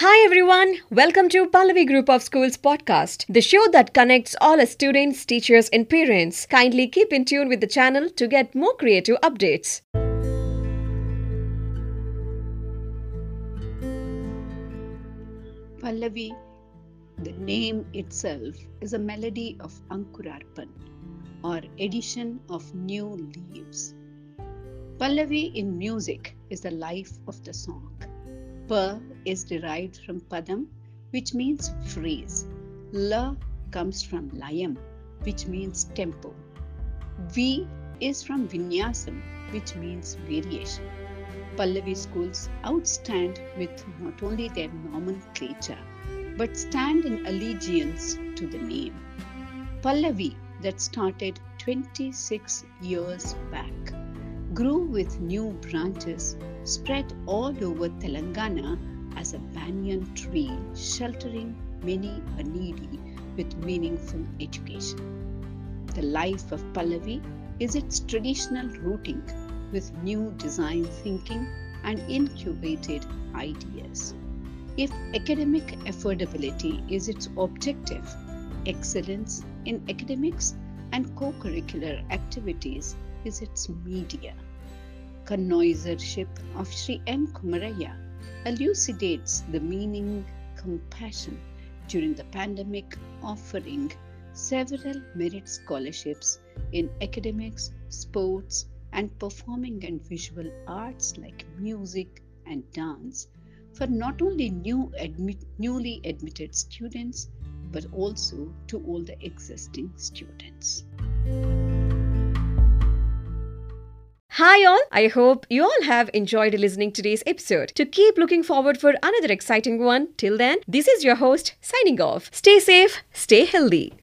Hi everyone, welcome to Pallavi Group of Schools podcast, the show that connects all students, teachers, and parents. Kindly keep in tune with the channel to get more creative updates. Pallavi, the name itself is a melody of Ankurarpan or addition of new leaves. Pallavi in music is the life of the song. Pa is derived from Padam, which means phrase. La comes from Layam, which means tempo. V is from Vinyasam, which means variation. Pallavi schools outstand with not only their nomenclature, but stand in allegiance to the name. Pallavi, that started 26 years back, grew with new branches spread all over Telangana as a banyan tree sheltering many a needy with meaningful education. The life of Pallavi is its traditional rooting with new design thinking and incubated ideas. If academic affordability is its objective, excellence in academics and co curricular activities is its media. Connoisseurship of Sri M. Komaraiah elucidates the meaning compassion during the pandemic, offering several merit scholarships in academics, sports, and performing and visual arts like music and dance for not only new newly admitted students but also to all the existing students. Hi all, I hope you all have enjoyed listening today's episode. To keep looking forward for another exciting one, till then, this is your host signing off. Stay safe, stay healthy.